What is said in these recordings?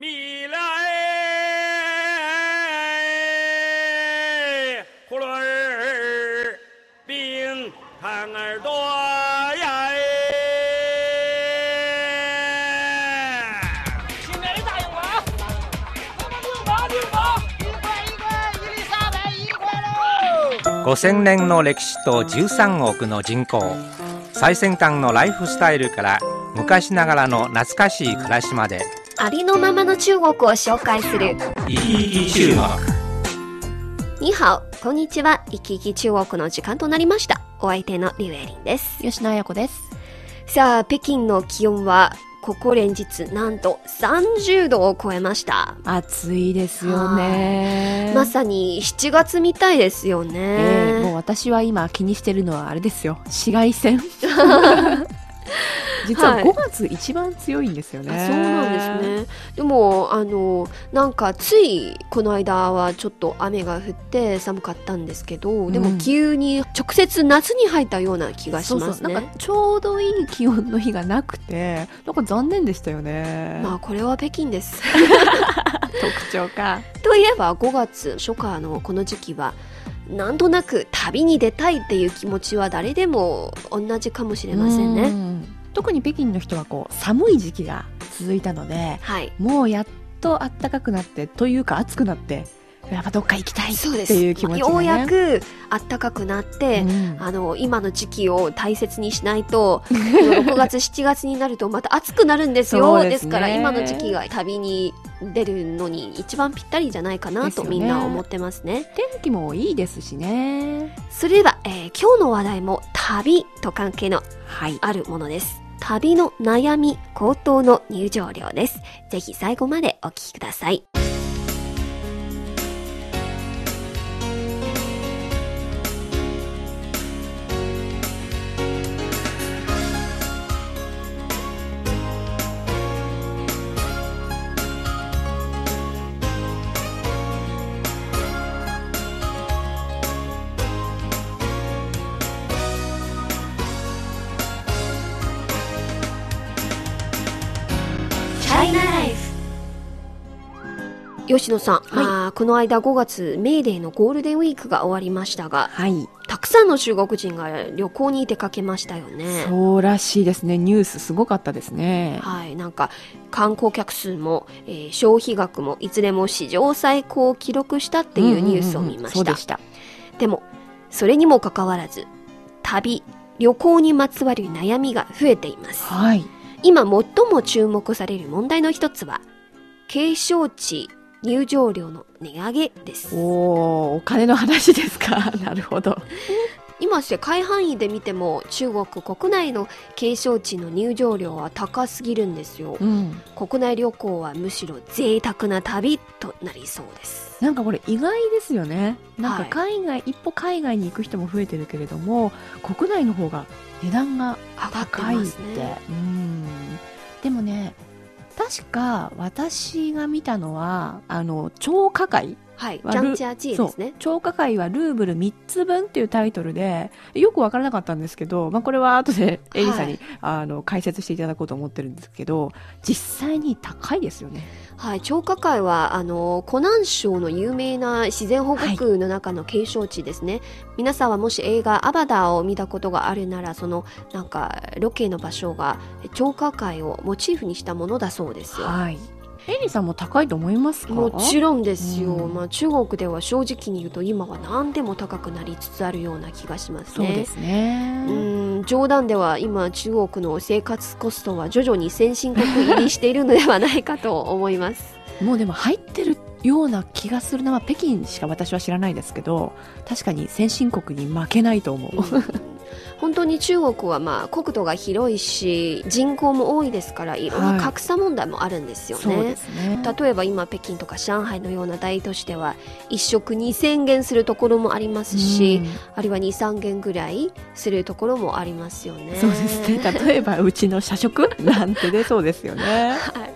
米来，葫芦儿，冰糖儿多呀！新来的大洋娃，我们六毛六毛，一块一块，伊丽莎白一块喽。5000年の歴史と13億の人口最先端のライフスタイルから昔ながらの懐かしい暮らしまでありのままの中国を紹介する。生き生き中国に好、こんにちは。生き生き中国の時間となりました。お相手のリュウエリンです。吉野彩子です。さあ、北京の気温は、ここ連日、なんと30度を超えました。暑いですよね。まさに7月みたいですよね。ええもう私は今気にしてるのはあれですよ。紫外線。実ははい5月一番強いんですよね。あそうなんですね。でも、あの、なんかついこの間はちょっと雨が降って寒かったんですけど、でもうん急に直接夏に入ったような気がしますね。そうなんかちょうどいい気温の日がなくて、なんか残念でしたよね。まあこれは北京です。特徴か。といえば5月初夏のこの時期はなんとなく旅に出たいっていう気持ちは誰でも同じかもしれませんうね。ん特に北京の人はこう寒い時期が続いたので、はい。もうやっと暖かくなってというか暑くなって、やっぱどっか行きたいそうです。っていう気持ちがね。ようやく暖かくなって、うんあの今の時期を大切にしないと 6月7月になるとまた暑くなるんですよそうでですねから今の時期が旅に出るのに一番ぴったりじゃないかなとみんな思ってますね天気もいいですしね。それでは、えー今日の話題も旅と関係のはい。あるものです旅の悩み高騰の入場料ですぜひ最後までお聞きください吉野さん、はいまあ、この間5月メーデーのゴールデンウィークが終わりましたがはい。たくさんの中国人が旅行に出かけましたよねそうらしいですね。ニュースすごかったですね。はい、なんか観光客数も、えー消費額もいずれも史上最高を記録したっていうニュースを見ましたそうでした。でもそれにもかかわらず旅旅行にまつわる悩みが増えていますはい。今最も注目される問題の一つは景勝地入場料の値上げですおー、お金の話ですか？なるほど。今世界範囲で見ても中国国内の景勝地の入場料は高すぎるんですようん。国内旅行はむしろ贅沢な旅となりそうですなんかこれ意外ですよね。なんかはい海外、一歩海外に行く人も増えてるけれども、国内の方が値段が高いって。ねうん。でもね、確か私が見たのは、あの、超過会はい。まあジャンジャージーですね。超過会はルーブル3つ分っていうタイトルで、よくわからなかったんですけど、まあ、これは後でエリさんに、はいあの解説していただこうと思ってるんですけど、実際に高いですよね。はい。超過会はあの湖南省の有名な自然保護区の中の景勝地ですね、皆さんはもし映画「アバダー」を見たことがあるならそのなんかロケの場所が超過会をモチーフにしたものだそうですよ。はい。エリさんも高いと思いますか？もちろんですよ、うん。まあ、中国では正直に言うと今は何でも高くなりつつあるような気がしますね。そうですね。うん。冗談では今中国の生活コストは徐々に先進国入りしているのではないかと思います。もうでも入ってるような気がするのは北京しか私は知らないですけど、確かに先進国に負けないと思う。本当に中国はまあ国土が広いし人口も多いですからいろんな格差問題もあるんですよね、そうですね。例えば今北京とか上海のような大都市では一食2000元するところもありますし、うんあるいは23元ぐらいするところもありますよねそうですね。例えばうちの社食なんてね、そうですよね。はい、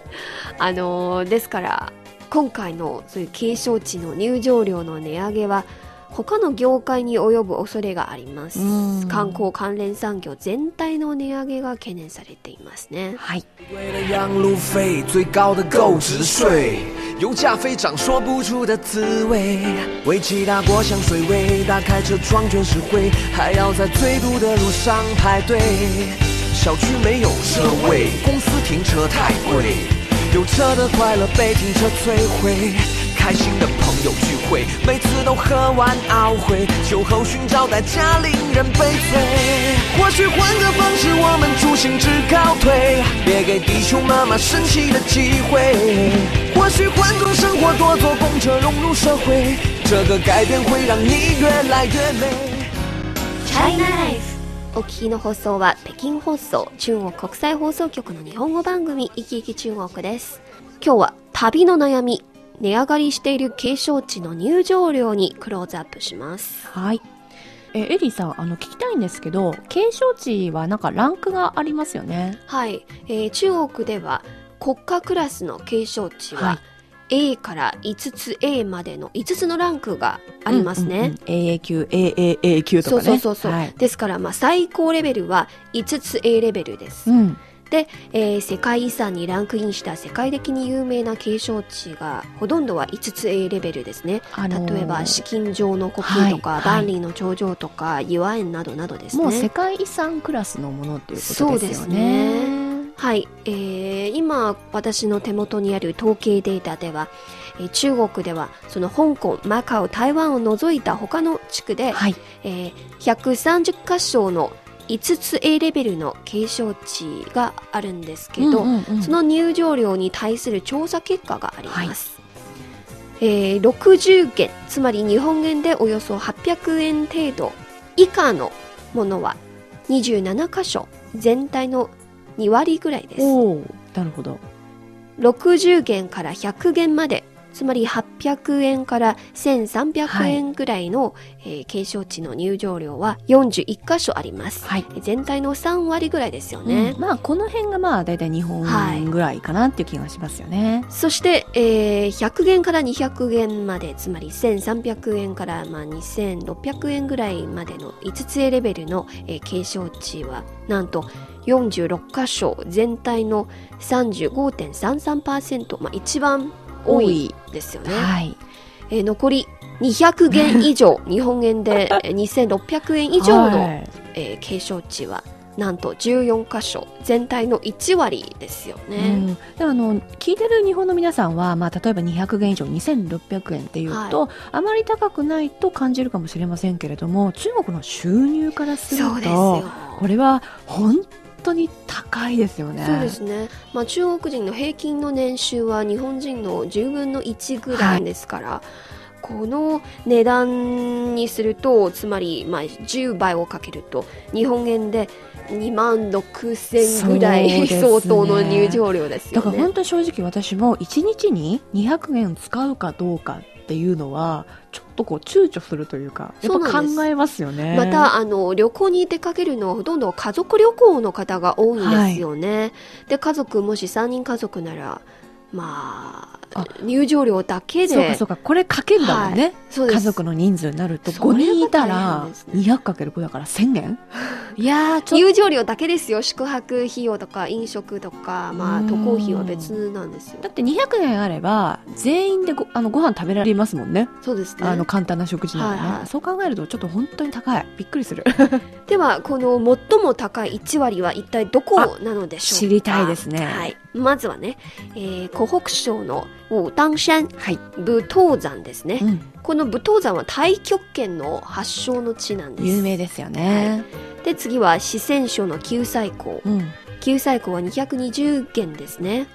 あのーですから今回のそういう景勝地の入場料の値上げは他の業界に及ぶ恐れがありますうん観光関連産業全体の値上げが懸念されていますねはい。为了养路费，最高的购置税，油价飞涨，说不出的滋味。为其他国享水位，打开车窗全是灰，还要在最堵的路上排队。小区没有车位，公司停车太贵，有车的快乐被停车摧毁。 开心的朋友聚会，每次都喝完懊悔，酒后寻找代价令人悲催。或许换个方式，我们出行只告退，别给地球妈妈生气的机会。或许换种生活，多坐公车融入社会，这个改变会让你越来越美。 China Life お聞きの放送は北京放送中国国際放送局の日本語番組いきいき中国です今日は旅の悩み 値上がりしている景勝地の入場料にクローズアップしますはい。え、エリーさん、あの、聞きたいんですけど、景勝地はなんかランクがありますよね？はい、えー中国では国家クラスの景勝地はは A から5つ A までの5つのランクがありますね、うんうんうん AA 級、AAA 級とかね。そうそうそうそう、はい。ですからまあ最高レベルは5つ A レベルです、うん。で、えー世界遺産にランクインした世界的に有名な景勝地がほとんどは5つ A レベルですね、あのー例えば資金城の呼吸とか、はい。万里の長城とか岩園などなどですね。もう世界遺産クラスのものっていうことですよね。そうですね。はい、えー今私の手元にある統計データでは、えー中国ではその香港マカオ台湾を除いた他の地区で、はい。えー130箇所の5つ A レベルの景勝地があるんですけど、うんうんうん。その入場料に対する調査結果があります、えー60元つまり日本円でおよそ800円程度以下のものは27箇所全体の2割ぐらいです。なるほど。60元から100元までつまり800円から1300円ぐらいの、えー景勝地の入場料は41箇所あります、はい。全体の3割ぐらいですよね、うん。まあ、この辺がまあ、だいたい日本はいぐらいかなっていう気がしますよね。そして、えー100元から200元までつまり1300円から、まあ、2600円ぐらいまでの5つ A レベルの、えー景勝地はなんと46箇所全体の35.33%、まあ、一番多いですよね、はい。えー残り200元以上。日本円でえー2600円以上の、はい。えー景勝地はなんと14箇所。全体の1割ですようね、ん、であの聞いてる日本の皆さんは、まあ、例えば200元以上2600円っていうと、あまり高くないと感じるかもしれませんけれども中国の収入からするとよ。これは本当に高いですよね。そうですね、まあ、中国人の平均の年収は日本人の10分の1ぐらいですから、この値段にするとつまりまあ10倍をかけると日本円で2万6千ぐらい相当の入場料ですよねだから本。当に正直私も1日に200円使うかどうかっていうのはちょっとこう躊躇するというかやっぱ考えますよね。またあの旅行に出かけるのはほとんど家族旅行の方が多いんですよね。で家族もし3人家族ならまああ入場料だけで。そうかそうかこれかけるだもんね、そうです。家族の人数になると。それが5人いた大ら変ですね。200×5 だから1000円いや入場料だけですよ。宿泊費用とか飲食とか、まあ、うん。渡航費は別なんですよ。とだって200円あれば全員でごあのご飯食べられますもんね。そうですね。あの簡単な食事ならね、はいはい。そう考えるとちょっと本当に高い。びっくりする。ではこの最も高い1割は一体どこなのでしょうか？知りたいですね。はい、まずはね、えー湖北省の武当山はい、武当山ですね、うん、この武当山は太極拳の発祥の地なんです。有名ですよね、で次は四川省の九寨溝。うん。九寨溝は220元ですね。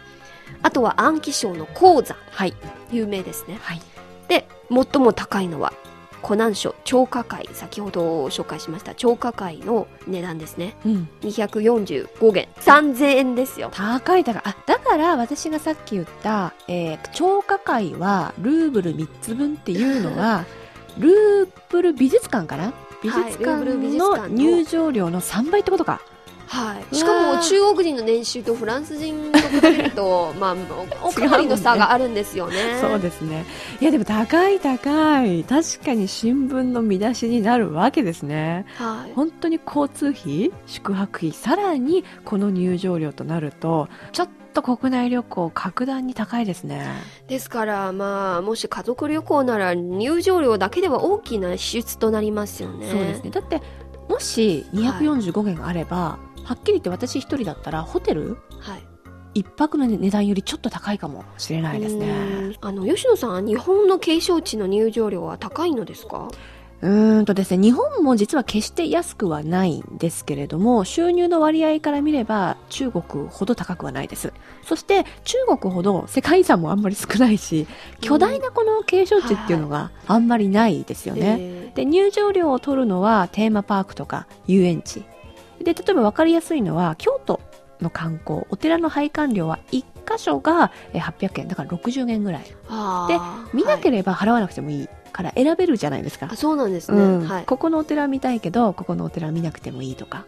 あとは安徽省の黄山。はい。有名ですね。はい。で最も高いのは湖南省張家界先ほど紹介しました張家界の値段ですね。うん。245元。3000円ですよ。高い高い。あだから私がさっき言った、えー、超過会はルーブル3つ分っていうのは ルーブル美術館かな？美術館の入場料の3倍ってことか。はい、しかも中国人の年収とフランス人と比べると まあおかわりの差があるんですよね。そうですね。いやでも高い高い。確かに新聞の見出しになるわけですね。はい。本当に交通費宿泊費さらにこの入場料となるとちょっと国内旅行格段に高いですね。ですからまあもし家族旅行なら入場料だけでは大きな支出となりますよね。そうですね。だってもし245元があれば、はっきり言って私一人だったらホテル？はい。一泊の値段よりちょっと高いかもしれないですうねあの吉野さん日本の景勝地の入場料は高いのですか？うーんとですね日本も実は決して安くはないんですけれども収入の割合から見れば中国ほど高くはないです。そして中国ほど世界遺産もあんまり少ないし巨大なこの景勝地っていうのがあんまりないですよね、えで入場料を取るのはテーマパークとか遊園地で例えば分かりやすいのは京都の観光お寺の拝観料は1箇所がえー800円だから60円ぐらい。ーあー見なけはいれば払わなくてもいいから選べるじゃないですか。あ、そうなんですね、うん。はい。ここのお寺見たいけどここのお寺見なくてもいいとか。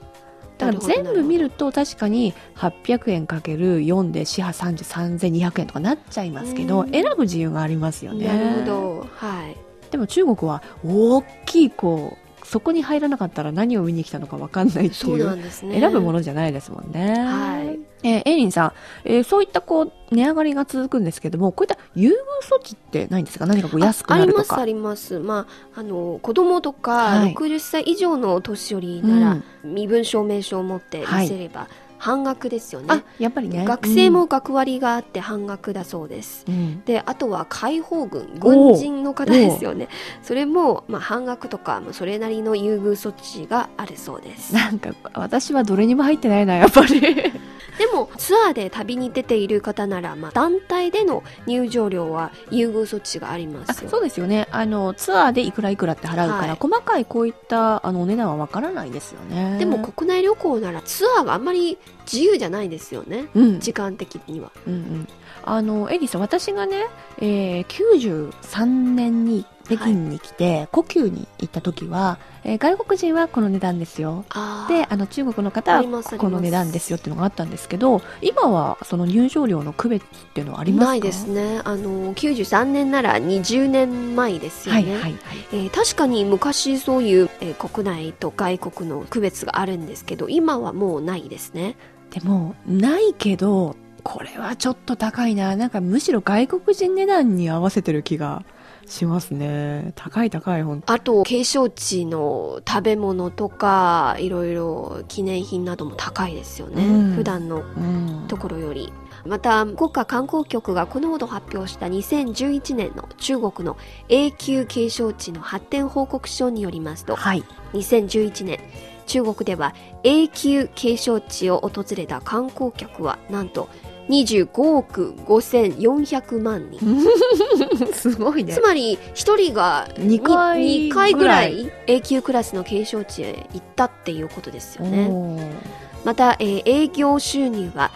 だから全部見ると確かに800円かける4で四波30 3200円とかなっちゃいますけどうん。選ぶ自由がありますよね。なるほど。はい。でも中国は大きいこうそこに入らなかったら何を見に来たのか分かんないっていうなんですね。選ぶものじゃないですもんね。はい。えーエイリンさん、えーそういったこう値上がりが続くんですけどもこういった優遇措置ってないんですか？何かこう安くなるとか。あありますあります。まああの子供とかはい。60歳以上のお年寄りなら、身分証明書を持って見せれば半額ですよね、あやっぱりね。学生も学割があって半額だそうです、うん、うんであとは解放軍お軍人の方ですよね。それも、まあ、半額とかまあそれなりの優遇措置があるそうです。なんか私はどれにも入ってないなやっぱり。でもツアーで旅に出ている方なら、まあ、団体での入場料は優遇措置がありまあすよ。そうですよね。あのツアーでいくらいくらって払うから、はい。細かいこういったあのお値段は分からないですよね。でも国内旅行ならツアーがあんまり自由じゃないですよね。うん。時間的には。うんうん、あのエリさん私がね、えー、93年に北京に来て、故宮に行った時は、えー外国人はこの値段ですよ。あであの中国の方はこの値段ですよっていうのがあったんですけど今はその入場料の区別っていうのはありますか？ないですね。あの93年なら20年前ですよね、はいはいはい。えー確かに昔そういう、えー国内と外国の区別があるんですけど今はもうないですね。でもないけどこれはちょっと高いな。なんかむしろ外国人値段に合わせてる気がしますね。高い高い本当あと景勝地の食べ物とかいろいろ記念品なども高いですよね、うん。普段のうんところより。また国家観光局がこのほど発表した2011年の中国の永久景勝地の発展報告書によりますとはい。2011年中国では永久景勝地を訪れた観光客はなんと25億5400万人すごいね。つまり1人が二回に二回ぐらい A 級クラスの景勝地へ行ったっていうことですよね。また、えー営業収入は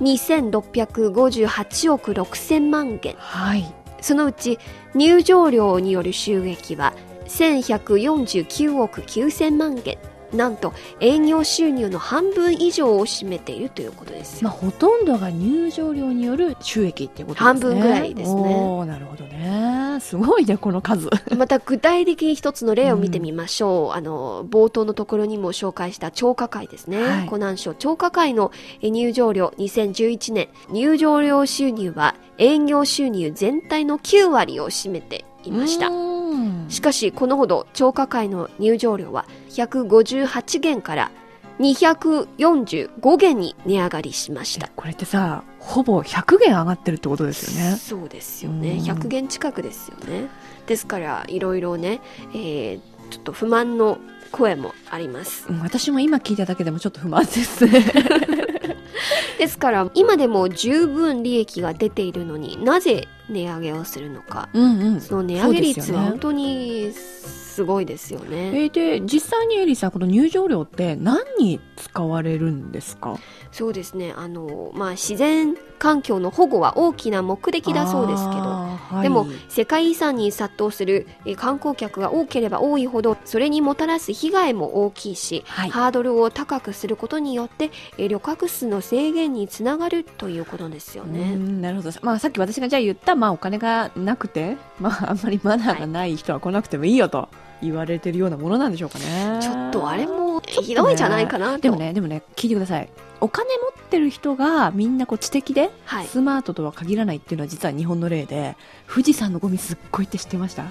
2658億6000万元。はい。そのうち入場料による収益は1149億9000万元なんと営業収入の半分以上を占めているということですよ、まあ、ほとんどが入場料による収益ってことですね。半分ぐらいですね。なるほどね。すごいね、この数。また具体的に一つの例を見てみましょう、あの冒頭のところにも紹介した超過会ですね、はい。湖南省超過会のえ入場料2011年。入場料収入は営業収入全体の9割を占めていました。うん。しかしこのほど超過会の入場料は158元から245元に値上がりしました。これってさ、ほぼ100元上がってるってことですよね。そうですよね。うん。100元近くですよね。ですからいろいろね、えーちょっと不満の声もあります。うん私も今聞いただけでもちょっと不満ですね。ですから今でも十分利益が出ているのになぜ値上げをするのか。うんうん。その値上げ率は本当にすごいですよね。えーで、実際にエリさん、この入場料って何に使われるんですか？そうですね。あの、まあ、自然環境の保護は大きな目的だそうですけど。あはいでも世界遺産に殺到するえー観光客が多ければ多いほどそれにもたらす被害も大きいし、はいハードルを高くすることによってえー旅客数の制限につながるということですようね。んなるほど、まあ、さっき私がじゃあ言った、まあ、お金がなくて、まあ、あんまりマナーがない人は来なくてもいいよと言われてるようなものなんでしょうかね。ちょっとあれもひどいんじゃないかなと。でもねでもね聞いてくださいお金持ってる人がみんなこう知的ではい。スマートとは限らないっていうのは実は日本の例で富士山のゴミすっごいって知ってました？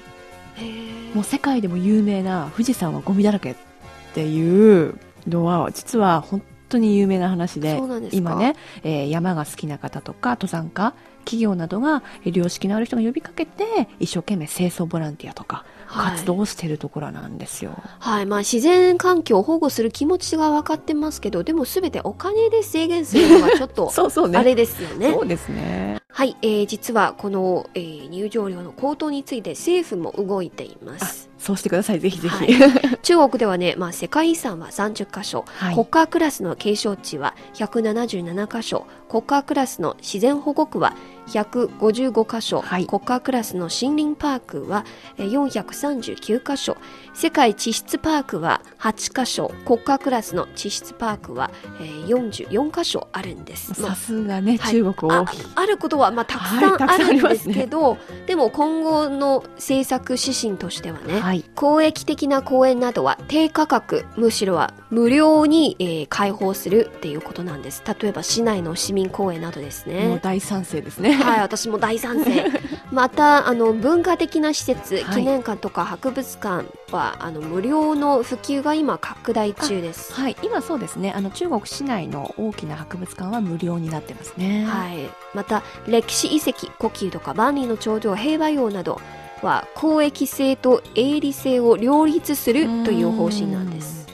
もう世界でも有名な富士山はゴミだらけっていうのは実は本当に有名な話で今ね、えー山が好きな方とか登山家企業などがえー良識のある人が呼びかけて一生懸命清掃ボランティアとかはい活動をしてるところなんですよ。はい。まあ、自然環境を保護する気持ちが分かってますけど、でも全てお金で制限するのがちょっと、そうそうねあれですよね。そうですね。はい、えー実はこの、えー入場料の高騰について政府も動いていまあす。そうしてください。ぜひぜひ。はい。中国ではね、まあ、世界遺産は30カ所、はい。国家クラスの景勝地は177カ所、国家クラスの自然保護区は155カ所、はい。国家クラスの森林パークはえー439カ所、世界地質パークは8カ所、国家クラスの地質パークはえー44カ所あるんです。まあさすがね、はい。中国あ大きい。あることはまあたくはいさんああるんですけど、でも今後の政策指針としてはね、はい。公益的な公園などは低価格むしろは無料に、えー開放するっていうことなんです。例えば市内の市民公園などですもうね大賛成ですね。はい私も大賛成。またあの文化的な施設はい。記念館とか博物館はあの無料の普及が今拡大中です。はい、今そうですね。あの中国市内の大きな博物館は無料になってますね。はい、また歴史遺跡故宮とか万里の長城平和洋などは公益性と営利性を両立するという方針なんです。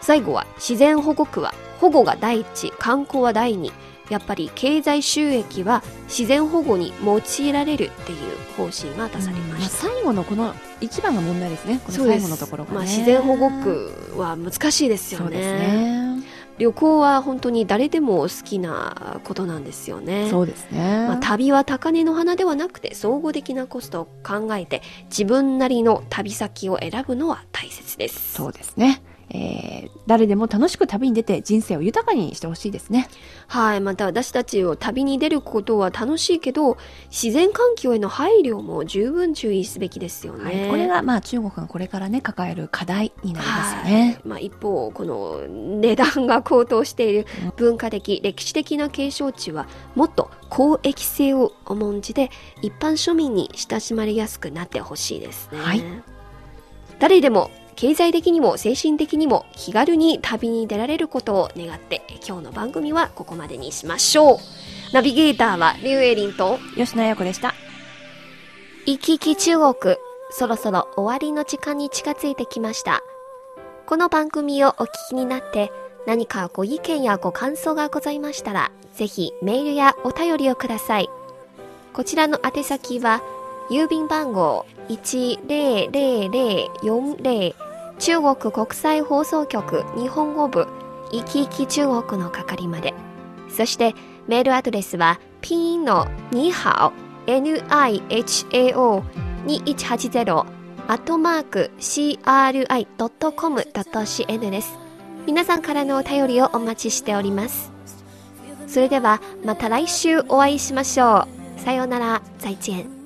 最後は自然保護区は保護が第一観光は第二やっぱり経済収益は自然保護に用いられるっていう方針が出されまあ、した、最後のこの一番が問題ですね。この最後のところがね。まあ、自然保護区は難しいですよねね。旅行は本当に誰でも好きなことなんですよねそうですね。まあ、旅は高値の花ではなくて総合的なコストを考えて自分なりの旅先を選ぶのは大切ですそうですね。えー誰でも楽しく旅に出て人生を豊かにしてほしいですね。はいまた私たちを旅に出ることは楽しいけど自然環境への配慮も十分注意すべきですよね、はい、これがまあ中国がこれからね抱える課題になりますよね。はいまあ、一方この値段が高騰している文化的歴史的な景勝地はもっと公益性を重んじて一般庶民に親しまれやすくなってほしいですね、はい誰でも経済的にも精神的にも気軽に旅に出られることを願って今日の番組はここまでにしましょう。ナビゲーターはリュウエリンと吉野彩子でした。行き来中国そろそろ終わりの時間に近づいてきました。この番組をお聞きになって何かご意見やご感想がございましたらぜひメールやお便りをください。こちらの宛先は郵便番号10040中国国際放送局日本語部いきいき中国の係までそしてメールアドレスはピンのにハオ nihao2180 アットマーク cri.com.cn です。皆さんからのお便りをお待ちしております。それではまた来週お会いしましょう。さようなら、再见。